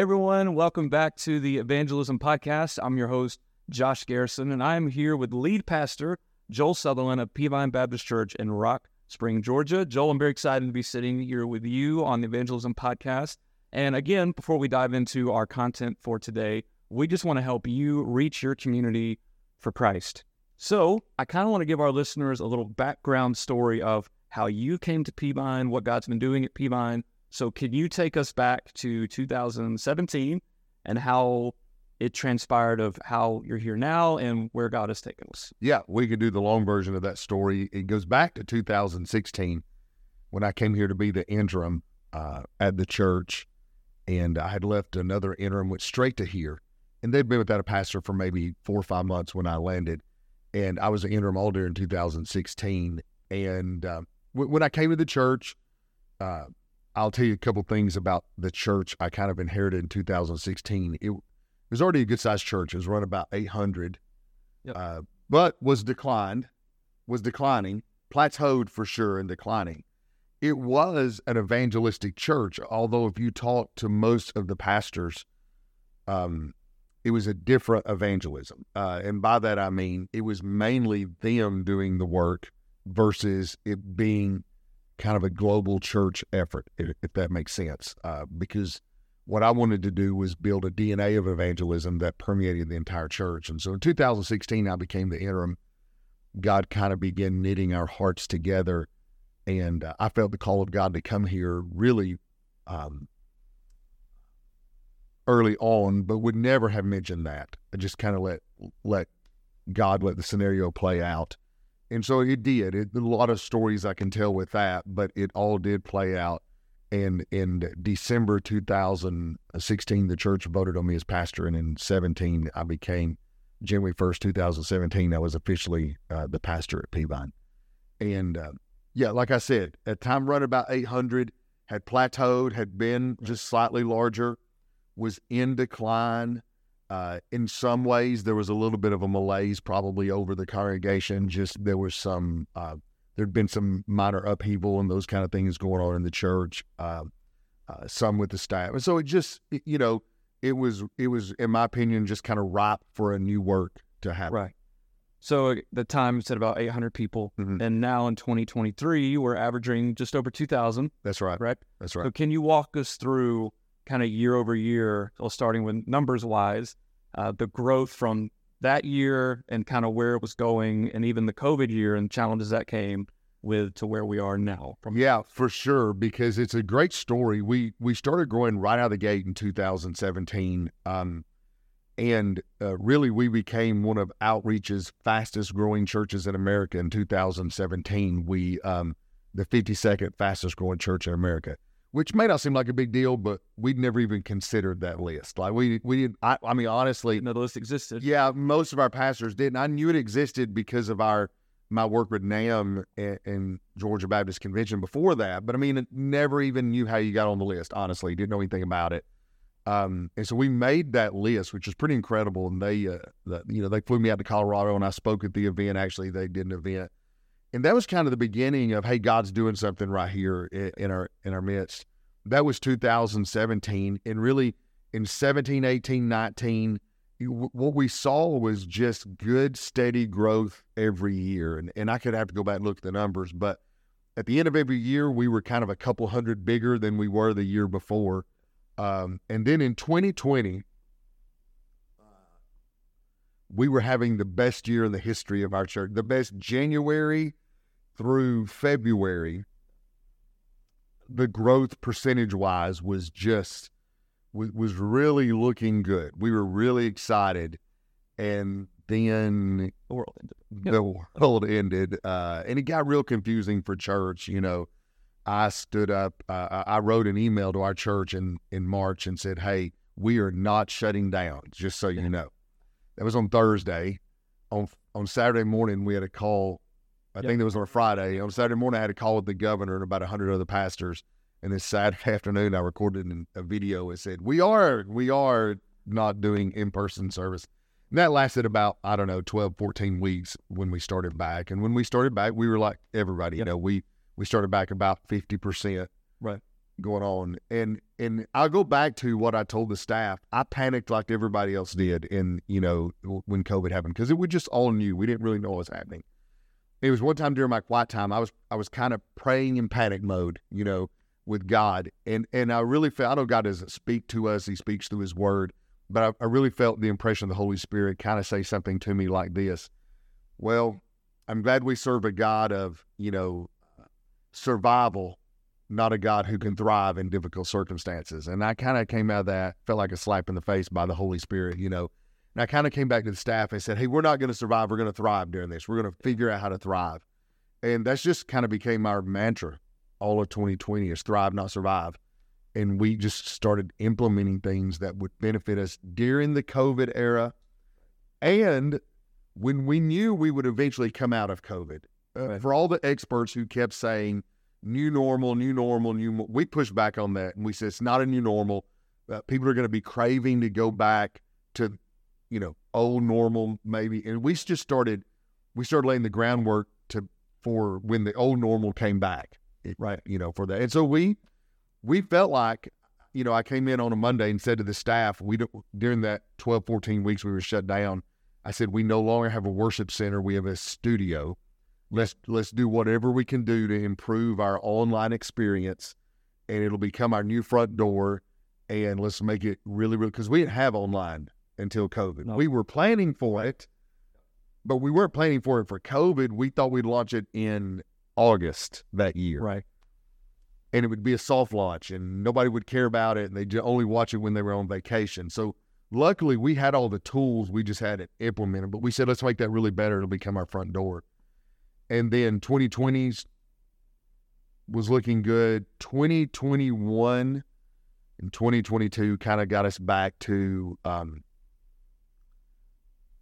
everyone. Welcome back to the Evangelism Podcast. I'm your host, Josh Garrison, and I'm here with lead pastor Joel Sutherland of Peavine Baptist Church in Rock Spring, Georgia. Joel, I'm very excited to be sitting here with you on the Evangelism Podcast. And again, before we dive into our content for today, we just want to help you reach your community for Christ. So I kind of want to give our listeners a little background story of how you came to Peavine, what God's been doing at Peavine, so, can you take us back to 2017 and how it transpired of how you're here now and where God has taken us? Yeah, we could do the long version of that story. It goes back to 2016 when I came here to be the interim uh, at the church, and I had left another interim, went straight to here, and they'd been without a pastor for maybe four or five months when I landed, and I was an interim all during 2016. And uh, w- when I came to the church, uh, I'll tell you a couple things about the church I kind of inherited in 2016. It, was already a good sized church. It was run about 800, yep. uh, but was declined, was declining, plateaued for sure and declining. It was an evangelistic church, although if you talk to most of the pastors, um, it was a different evangelism. Uh, and by that I mean it was mainly them doing the work versus it being kind of a global church effort, if, if that makes sense. Uh, because what I wanted to do was build a DNA of evangelism that permeated the entire church. And so in 2016, I became the interim. God kind of began knitting our hearts together. And uh, I felt the call of God to come here really um, early on, but would never have mentioned that. I just kind of let let God let the scenario play out. And so it did. It, a lot of stories I can tell with that, but it all did play out. And in December 2016, the church voted on me as pastor. And in 17, I became January 1st, 2017, I was officially uh, the pastor at Peavine. And uh, yeah, like I said, at time run about 800, had plateaued, had been just slightly larger, was in decline. Uh, in some ways, there was a little bit of a malaise probably over the congregation. Just there was some, uh, there'd been some minor upheaval and those kind of things going on in the church. Uh, uh some with the staff, and so it just, you know, it was, it was, in my opinion, just kind of ripe for a new work to happen. Right. So the time said about 800 people, mm-hmm. and now in 2023, we're averaging just over 2,000. That's right. Right. That's right. So can you walk us through? Kind of year over year, well, starting with numbers wise, uh, the growth from that year and kind of where it was going, and even the COVID year and challenges that came with to where we are now. From yeah, for sure, because it's a great story. We we started growing right out of the gate in 2017, um, and uh, really we became one of Outreach's fastest growing churches in America in 2017. We um, the 52nd fastest growing church in America which may not seem like a big deal, but we'd never even considered that list. Like we we. I, I mean, honestly, no, the list existed. Yeah, most of our pastors didn't. I knew it existed because of our my work with NAM and, and Georgia Baptist Convention before that. But I mean, never even knew how you got on the list. Honestly, didn't know anything about it. Um, and so we made that list, which was pretty incredible. And they, uh, the, you know, they flew me out to Colorado, and I spoke at the event. Actually, they did an event and that was kind of the beginning of hey god's doing something right here in our in our midst. That was 2017 and really in 17 18 19 what we saw was just good steady growth every year and, and i could have to go back and look at the numbers but at the end of every year we were kind of a couple hundred bigger than we were the year before. Um, and then in 2020 we were having the best year in the history of our church the best january through February, the growth percentage wise was just was, really looking good. We were really excited, and then the world ended. The world ended, uh, and it got real confusing for church. You know, I stood up. Uh, I wrote an email to our church in in March and said, "Hey, we are not shutting down. Just so you know." That was on Thursday. On on Saturday morning, we had a call I yep. think it was on a Friday. On Saturday morning, I had a call with the governor and about 100 other pastors. And this Saturday afternoon, I recorded a video. It said, We are, we are not doing in person service. And that lasted about, I don't know, 12, 14 weeks when we started back. And when we started back, we were like everybody, you know, we, we started back about 50%. Right. Going on. And and I'll go back to what I told the staff. I panicked like everybody else did in, you know, when COVID happened because it was just all new. We didn't really know what was happening. It was one time during my quiet time, I was I was kind of praying in panic mode, you know, with God. And and I really felt I know God doesn't speak to us, he speaks through his word, but I, I really felt the impression of the Holy Spirit kind of say something to me like this. Well, I'm glad we serve a God of, you know, survival not a God who can thrive in difficult circumstances. And I kind of came out of that, felt like a slap in the face by the Holy Spirit, you know. And I kind of came back to the staff and said, hey, we're not going to survive. We're going to thrive during this. We're going to figure out how to thrive. And that's just kind of became our mantra all of 2020 is thrive, not survive. And we just started implementing things that would benefit us during the COVID era. And when we knew we would eventually come out of COVID, uh, right. for all the experts who kept saying, new normal, new normal, new. We push back on that and we said it's not a new normal. Uh, people are going to be craving to go back to, you know, old normal maybe. And we just started, we started laying the groundwork to for when the old normal came back, right? You know, for that. And so we we felt like, you know, I came in on a Monday and said to the staff, we don't, during that 12, 14 weeks we were shut down. I said we no longer have a worship center. We have a studio Let's let's do whatever we can do to improve our online experience, and it'll become our new front door. And let's make it really, really because we didn't have online until COVID. No. We were planning for it, but we weren't planning for it for COVID. We thought we'd launch it in August that year, right? And it would be a soft launch, and nobody would care about it, and they'd only watch it when they were on vacation. So luckily, we had all the tools. We just had it implemented. But we said, let's make that really better. It'll become our front door and then 2020s was looking good. 2021 and 2022 kind of got us back to um,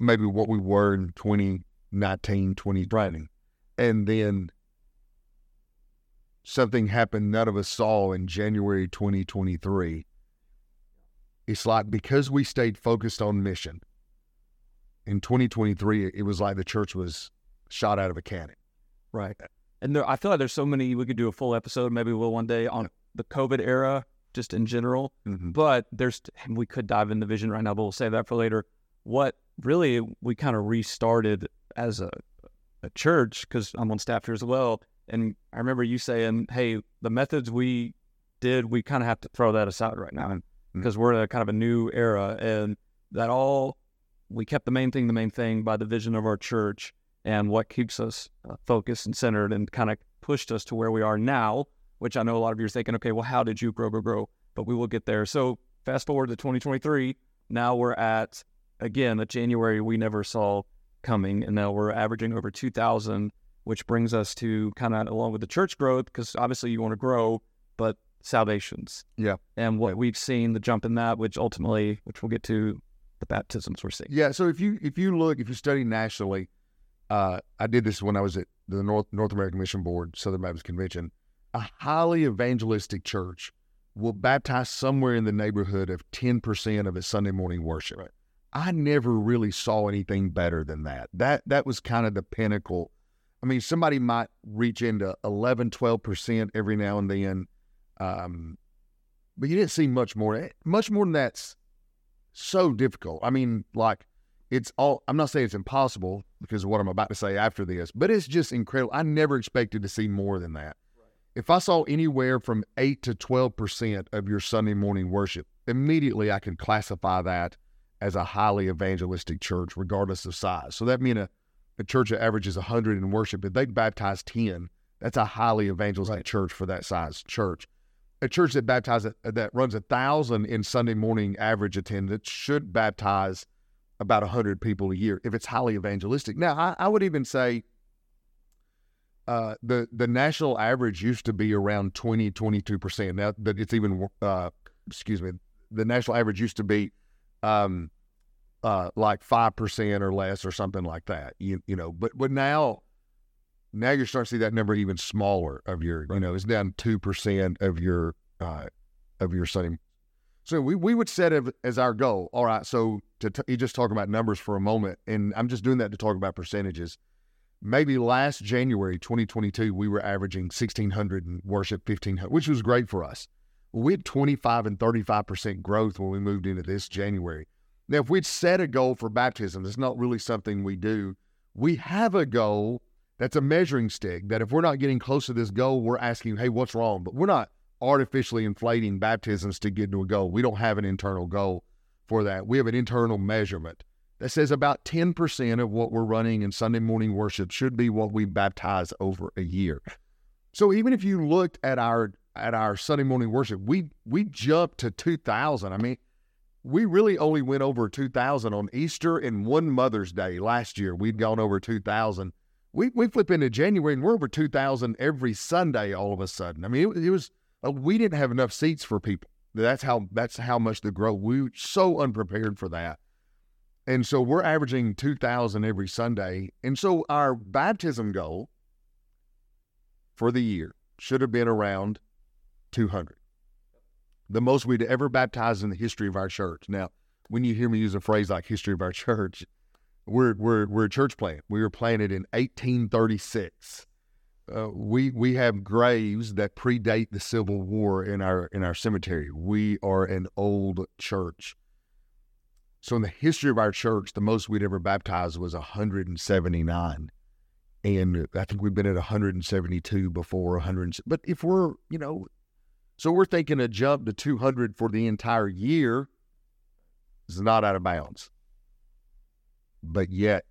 maybe what we were in 2019, 2020. And then something happened none of us saw in January 2023. It's like because we stayed focused on mission in 2023, it was like the church was shot out of a cannon. Right. And there, I feel like there's so many, we could do a full episode, maybe we'll one day on the COVID era, just in general. Mm-hmm. But there's, we could dive into vision right now, but we'll save that for later. What really we kind of restarted as a, a church, because I'm on staff here as well. And I remember you saying, hey, the methods we did, we kind of have to throw that aside right now because mm-hmm. we're in a kind of a new era. And that all, we kept the main thing the main thing by the vision of our church and what keeps us uh, focused and centered and kind of pushed us to where we are now, which I know a lot of you are thinking, okay, well, how did you grow, grow, grow? But we will get there. So fast forward to 2023. Now we're at, again, a January we never saw coming. And now we're averaging over 2,000, which brings us to kind of along with the church growth, because obviously you want to grow, but salvations. Yeah. And what we've seen, the jump in that, which ultimately, which we'll get to the baptisms we're seeing. Yeah. So if you if you look, if you study nationally, uh, I did this when I was at the North North American Mission Board Southern Baptist Convention. A highly evangelistic church will baptize somewhere in the neighborhood of ten percent of its Sunday morning worship. Right. I never really saw anything better than that. That that was kind of the pinnacle. I mean, somebody might reach into 11, 12% every now and then. Um, but you didn't see much more. Much more than that's so difficult. I mean, like it's all i'm not saying it's impossible because of what i'm about to say after this but it's just incredible i never expected to see more than that right. if i saw anywhere from 8 to 12% of your sunday morning worship immediately i could classify that as a highly evangelistic church regardless of size so that means a, a church that averages 100 in worship if they baptize 10 that's a highly evangelistic right. church for that size church a church that baptizes that runs a thousand in sunday morning average attendance should baptize about 100 people a year if it's highly evangelistic. Now, I, I would even say uh, the the national average used to be around 20, 22%. Now that it's even, uh, excuse me, the national average used to be um, uh, like 5% or less or something like that, you, you know, but, but now, now you're starting to see that number even smaller of your, you know, it's down 2% of your, uh, of your same. so we, we would set it as our goal. All right. So to t- you just talk about numbers for a moment, and I'm just doing that to talk about percentages. Maybe last January 2022, we were averaging 1,600 and worship 1,500, which was great for us. we had 25 and 35% growth when we moved into this January. Now, if we'd set a goal for baptism, it's not really something we do. We have a goal that's a measuring stick that if we're not getting close to this goal, we're asking, hey, what's wrong? But we're not artificially inflating baptisms to get to a goal. We don't have an internal goal for that. We have an internal measurement that says about 10% of what we're running in Sunday morning worship should be what we baptize over a year. So even if you looked at our at our Sunday morning worship, we we jumped to 2000. I mean, we really only went over 2000 on Easter and one Mother's Day last year. We'd gone over 2000 we we flip into January and we're over two thousand every Sunday all of a sudden. I mean, it, it was uh, we didn't have enough seats for people. That's how that's how much the growth. We were so unprepared for that, and so we're averaging two thousand every Sunday. And so our baptism goal for the year should have been around two hundred, the most we'd ever baptized in the history of our church. Now, when you hear me use a phrase like history of our church, we're we're we're a church plant. We were planted in 1836. Uh, we we have graves that predate the Civil War in our in our cemetery. We are an old church. So in the history of our church, the most we'd ever baptized was 179, and I think we've been at 172 before 100. But if we're you know, so we're thinking a jump to 200 for the entire year is not out of bounds but yet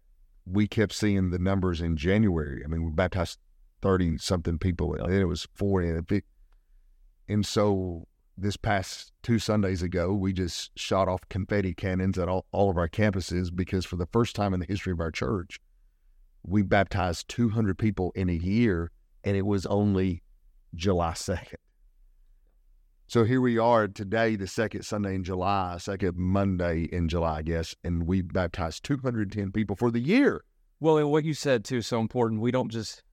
we kept seeing the numbers in January. I mean, we baptized 30 something people, and it was 40. And so this past two Sundays ago, we just shot off confetti cannons at all, all of our campuses because for the first time in the history of our church, we baptized 200 people in a year, and it was only July 2nd. So here we are today, the second Sunday in July, second Monday in July, I guess, and we baptized 210 people for the year. Well, and what you said too is so important. We don't just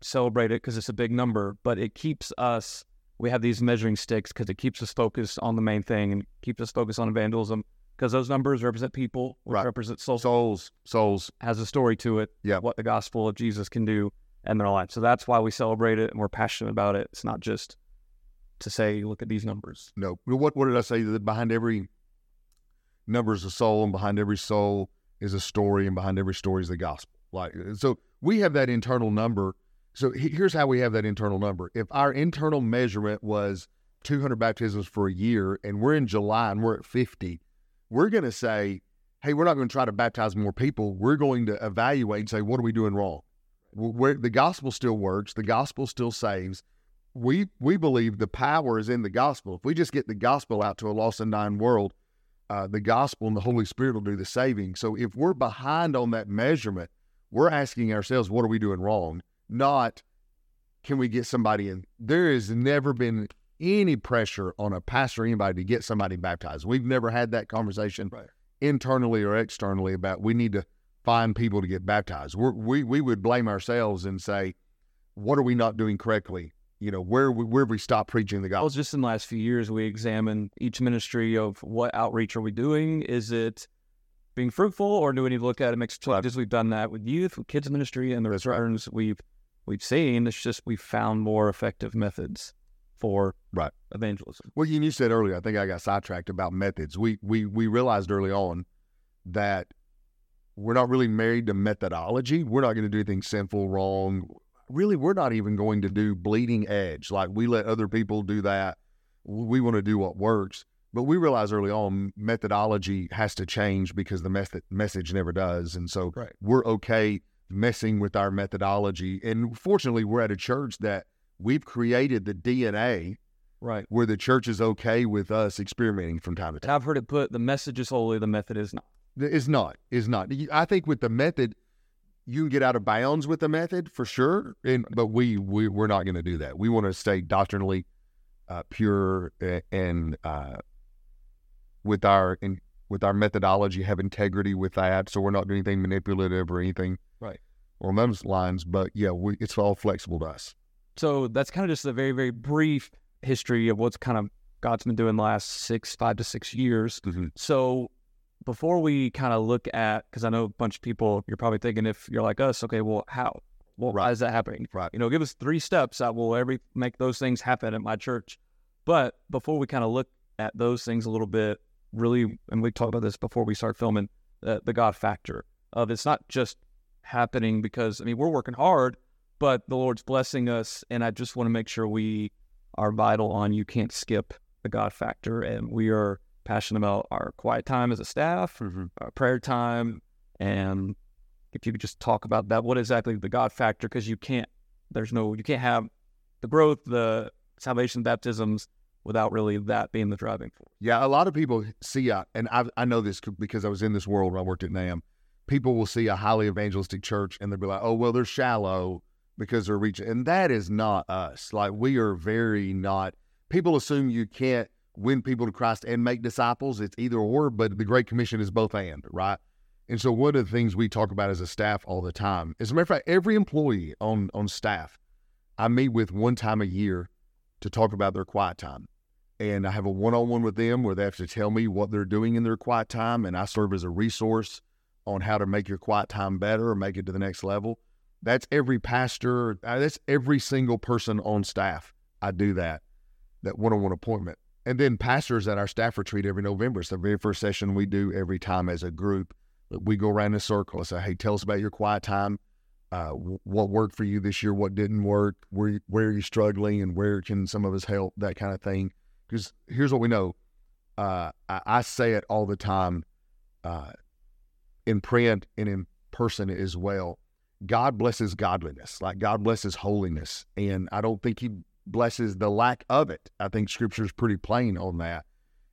celebrate it because it's a big number, but it keeps us. We have these measuring sticks because it keeps us focused on the main thing and keeps us focused on evangelism because those numbers represent people, right. represent souls. Souls, souls has a story to it. Yeah, what the gospel of Jesus can do in their life. So that's why we celebrate it and we're passionate about it. It's not just to say, look at these numbers. No. What what did I say? That behind every number is a soul, and behind every soul is a story, and behind every story is the gospel. Like so, we have that internal number. So here's how we have that internal number. If our internal measurement was 200 baptisms for a year, and we're in July and we're at 50, we're going to say, hey, we're not going to try to baptize more people. We're going to evaluate and say, what are we doing wrong? The gospel still works, the gospel still saves, we we believe the power is in the gospel. If we just get the gospel out to a lost and dying world, uh, the gospel and the Holy Spirit will do the saving. So if we're behind on that measurement, we're asking ourselves, what are we doing wrong? Not can we get somebody in? There has never been any pressure on a pastor or anybody to get somebody baptized. We've never had that conversation right. internally or externally about we need to find people to get baptized. We're, we we would blame ourselves and say, what are we not doing correctly? you know where we, where we stop preaching the gospel. Well, just in the last few years, we examine each ministry of what outreach are we doing? Is it being fruitful, or do we need to look at a mixed changes? We've done that with youth, with kids ministry, and the That's returns right. we've we've seen. It's just we've found more effective methods for right evangelism. Well, you said earlier, I think I got sidetracked about methods. We we we realized early on that we're not really married to methodology. We're not going to do anything sinful, wrong really we're not even going to do bleeding edge like we let other people do that we want to do what works but we realize early on methodology has to change because the method message never does and so right. we're okay messing with our methodology. And fortunately we're at a church that we've created the dna right. where the church is okay with us experimenting from time to time. I've heard it put the message is holy the method is not. Is not. Is not. I think with the method you can get out of bounds with the method for sure, and but we we we're not going to do that. We want to stay doctrinally uh, pure and uh, with our in, with our methodology have integrity with that. So we're not doing anything manipulative or anything right on those lines. But yeah, we, it's all flexible to us. So that's kind of just a very very brief history of what's kind of God's been doing the last six five to six years. Mm-hmm. So before we kind of look at, because I know a bunch of people, you're probably thinking if you're like us, okay, well, how? Well, right. why is that happening? Right. You know, give us three steps that will every make those things happen at my church. But before we kind of look at those things a little bit, really, and we talked about this before we start filming, uh, the God factor of it's not just happening because I mean we're working hard, but the Lord's blessing us, and I just want to make sure we are vital on you can't skip the God factor, and we are passionate about our quiet time as a staff, Mm-hmm. our prayer time, and if you could just talk about that, what exactly the God factor? Because you can't, there's no, you can't have the growth, the salvation, baptisms without really that being the driving force. Yeah, a lot of people see, a, and I, I know this because I was in this world when I worked at NAM. People will see a highly evangelistic church and they'll be like, oh, well, they're shallow because they're reaching. And that is not us. Like, we are very not. People assume you can't win people to Christ and make disciples. It's either or, but the Great Commission is both and, right? And so, one of the things we talk about as a staff all the time, as a matter of fact, every employee on, on staff, I meet with one time a year to talk about their quiet time and I have a one-on-one with them where they have to tell me what they're doing in their quiet time, and I serve as a resource on how to make your quiet time better or make it to the next level. That's every pastor. uh, That's every single person on staff. I do that, that one-on-one appointment, and then pastors at our staff retreat every November. It's the very first session we do every time as a group. We go around in a circle and say, "Hey, tell us about your quiet time. Uh, what worked for you this year? What didn't work? Where where are you struggling, and where can some of us help? That kind of thing." because here's what we know. Uh, I, I say it all the time, uh, in print and in person as well. God blesses godliness, like God blesses holiness, and I don't think He blesses the lack of it. I think Scripture is pretty plain on that.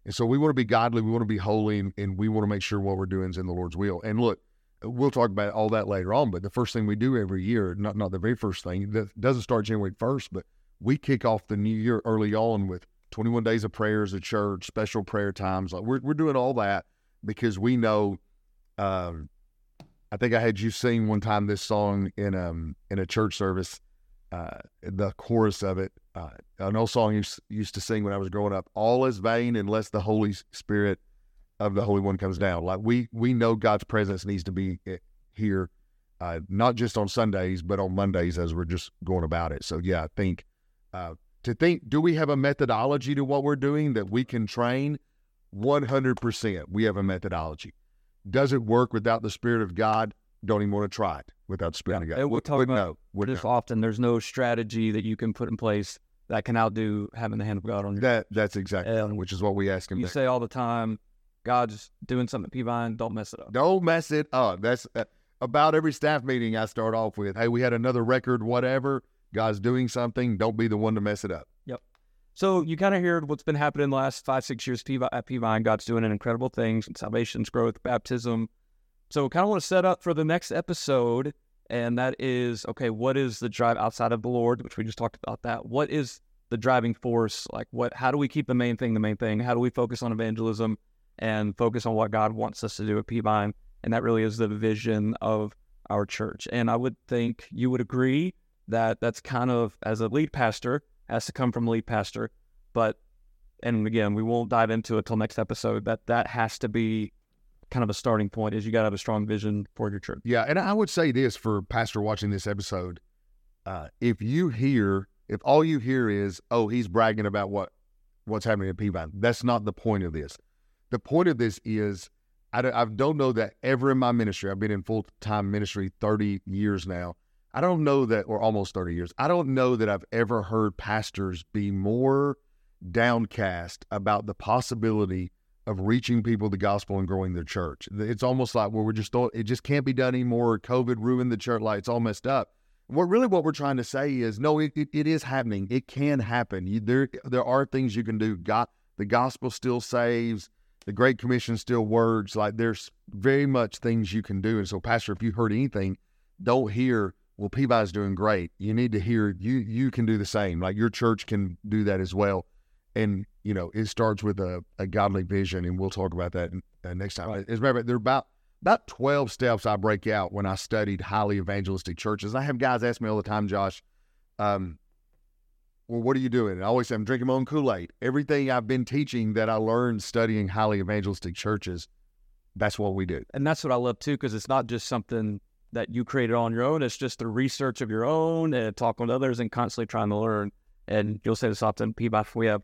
And so we want to be godly, we want to be holy, and, we want to make sure what we're doing is in the Lord's will. And look, we'll talk about all that later on. But the first thing we do every year, not not the very first thing, that doesn't start January first, but we kick off the new year early on with 21 days of prayers at church, special prayer times. Like we're we're doing all that because we know. Um, I think I had you sing one time this song in um in a church service. Uh, the chorus of it, uh, an old song you used, to sing when I was growing up. All is vain unless the Holy Spirit of the Holy One comes down. Like we we know God's presence needs to be eh, here, uh, not just on Sundays but on Mondays as we're just going about it. So yeah, I think uh, to think, do we have a methodology to what we're doing that we can train? One hundred percent, we have a methodology. Does it work without the Spirit of God? Don't even want to try it without the Spirit Yeah, of God. and we're Would- talk would about no, Just no. often, there's no strategy that you can put in place that can outdo having the hand of God on you. That that's exactly, And which is what we ask him. you to- say all the time, God's doing something Peavine, don't mess it up. Don't mess it up. That's uh, about every staff meeting I start off with. Hey, we had another record, whatever. God's doing something. Don't be the one to mess it up. So you kind of heard what's been happening the last five, six years at uh, Peavine. God's doing incredible things, salvations, growth, baptism. So kind of want to set up for the next episode, and that is okay. What is the drive outside of the Lord, which we just talked about that? What is the driving force? Like what? How do we keep the main thing the main thing? How do we focus on evangelism and focus on what God wants us to do at Peavine? And that really is the vision of our church. And I would think you would agree that that's kind of as a lead pastor has to come from lead pastor. But and again, we won't dive into it till next episode. That that has to be kind of a starting point. Is you got to have a strong vision for your church. Yeah, and I would say this for pastor watching this episode: uh, if you hear, if all you hear is, "Oh, he's bragging about what what's happening at Peavine," that's not the point of this. The point of this is, I don't, I don't know that ever in my ministry. I've been in full time ministry thirty years now. I don't know that, or almost thirty years. I don't know that I've ever heard pastors be more downcast about the possibility of reaching people the gospel and growing their church. It's almost like where we're just thought it just can't be done anymore. COVID ruined the church, like it's all messed up. What really what we're trying to say is no, it, it, it is happening. It can happen. You, there there are things you can do. God, the gospel still saves. The Great Commission still works. Like there's very much things you can do. And so, Pastor, if you heard anything, don't hear. Well, Peavine's doing great. You need to hear you you can do the same. Like your church can do that as well and you know it starts with a, a godly vision and we'll talk about that uh, next time Right. as a matter of fact, there are about about 12 steps i break out when i studied highly evangelistic churches i have guys ask me all the time josh um, well what are you doing and i always say i'm drinking my own kool-aid everything i've been teaching that i learned studying highly evangelistic churches that's what we do And that's what I love too, because it's not just something that you created on your own. It's just the research of your own and talking with others and constantly trying to learn. And you'll say this often, Peavine, we have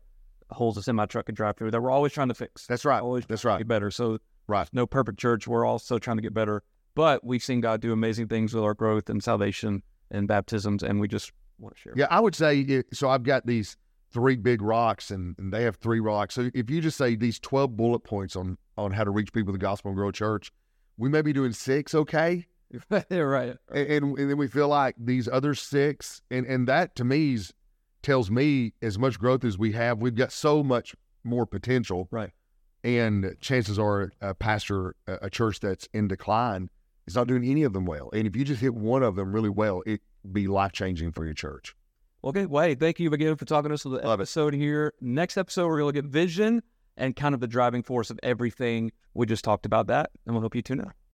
holes a semi truck and drive through that we're always trying to fix. That's right. Always That's right. Get better. So Right. no perfect church. We're also trying to get better. But we've seen God do amazing things with our growth and salvation and baptisms, and we just want to share. Yeah, I would say so. I've got these three big rocks, and, and they have three rocks. So if you just say these twelve bullet points on on how to reach people with the gospel and grow a church, we may be doing six, okay, yeah, right. and, and and then we feel like these other six, and and that to me is, tells me as much growth as we have, we've got so much more potential, Right. And chances are, a pastor, a church that's in decline, is not doing any of them well. And if you just hit one of them really well, it be life changing for your church. Okay, well, hey, thank you again for talking to us on the Love it. episode here. Next episode, we're going to get vision and kind of the driving force of everything. We just talked about that, and we'll hope you tune in.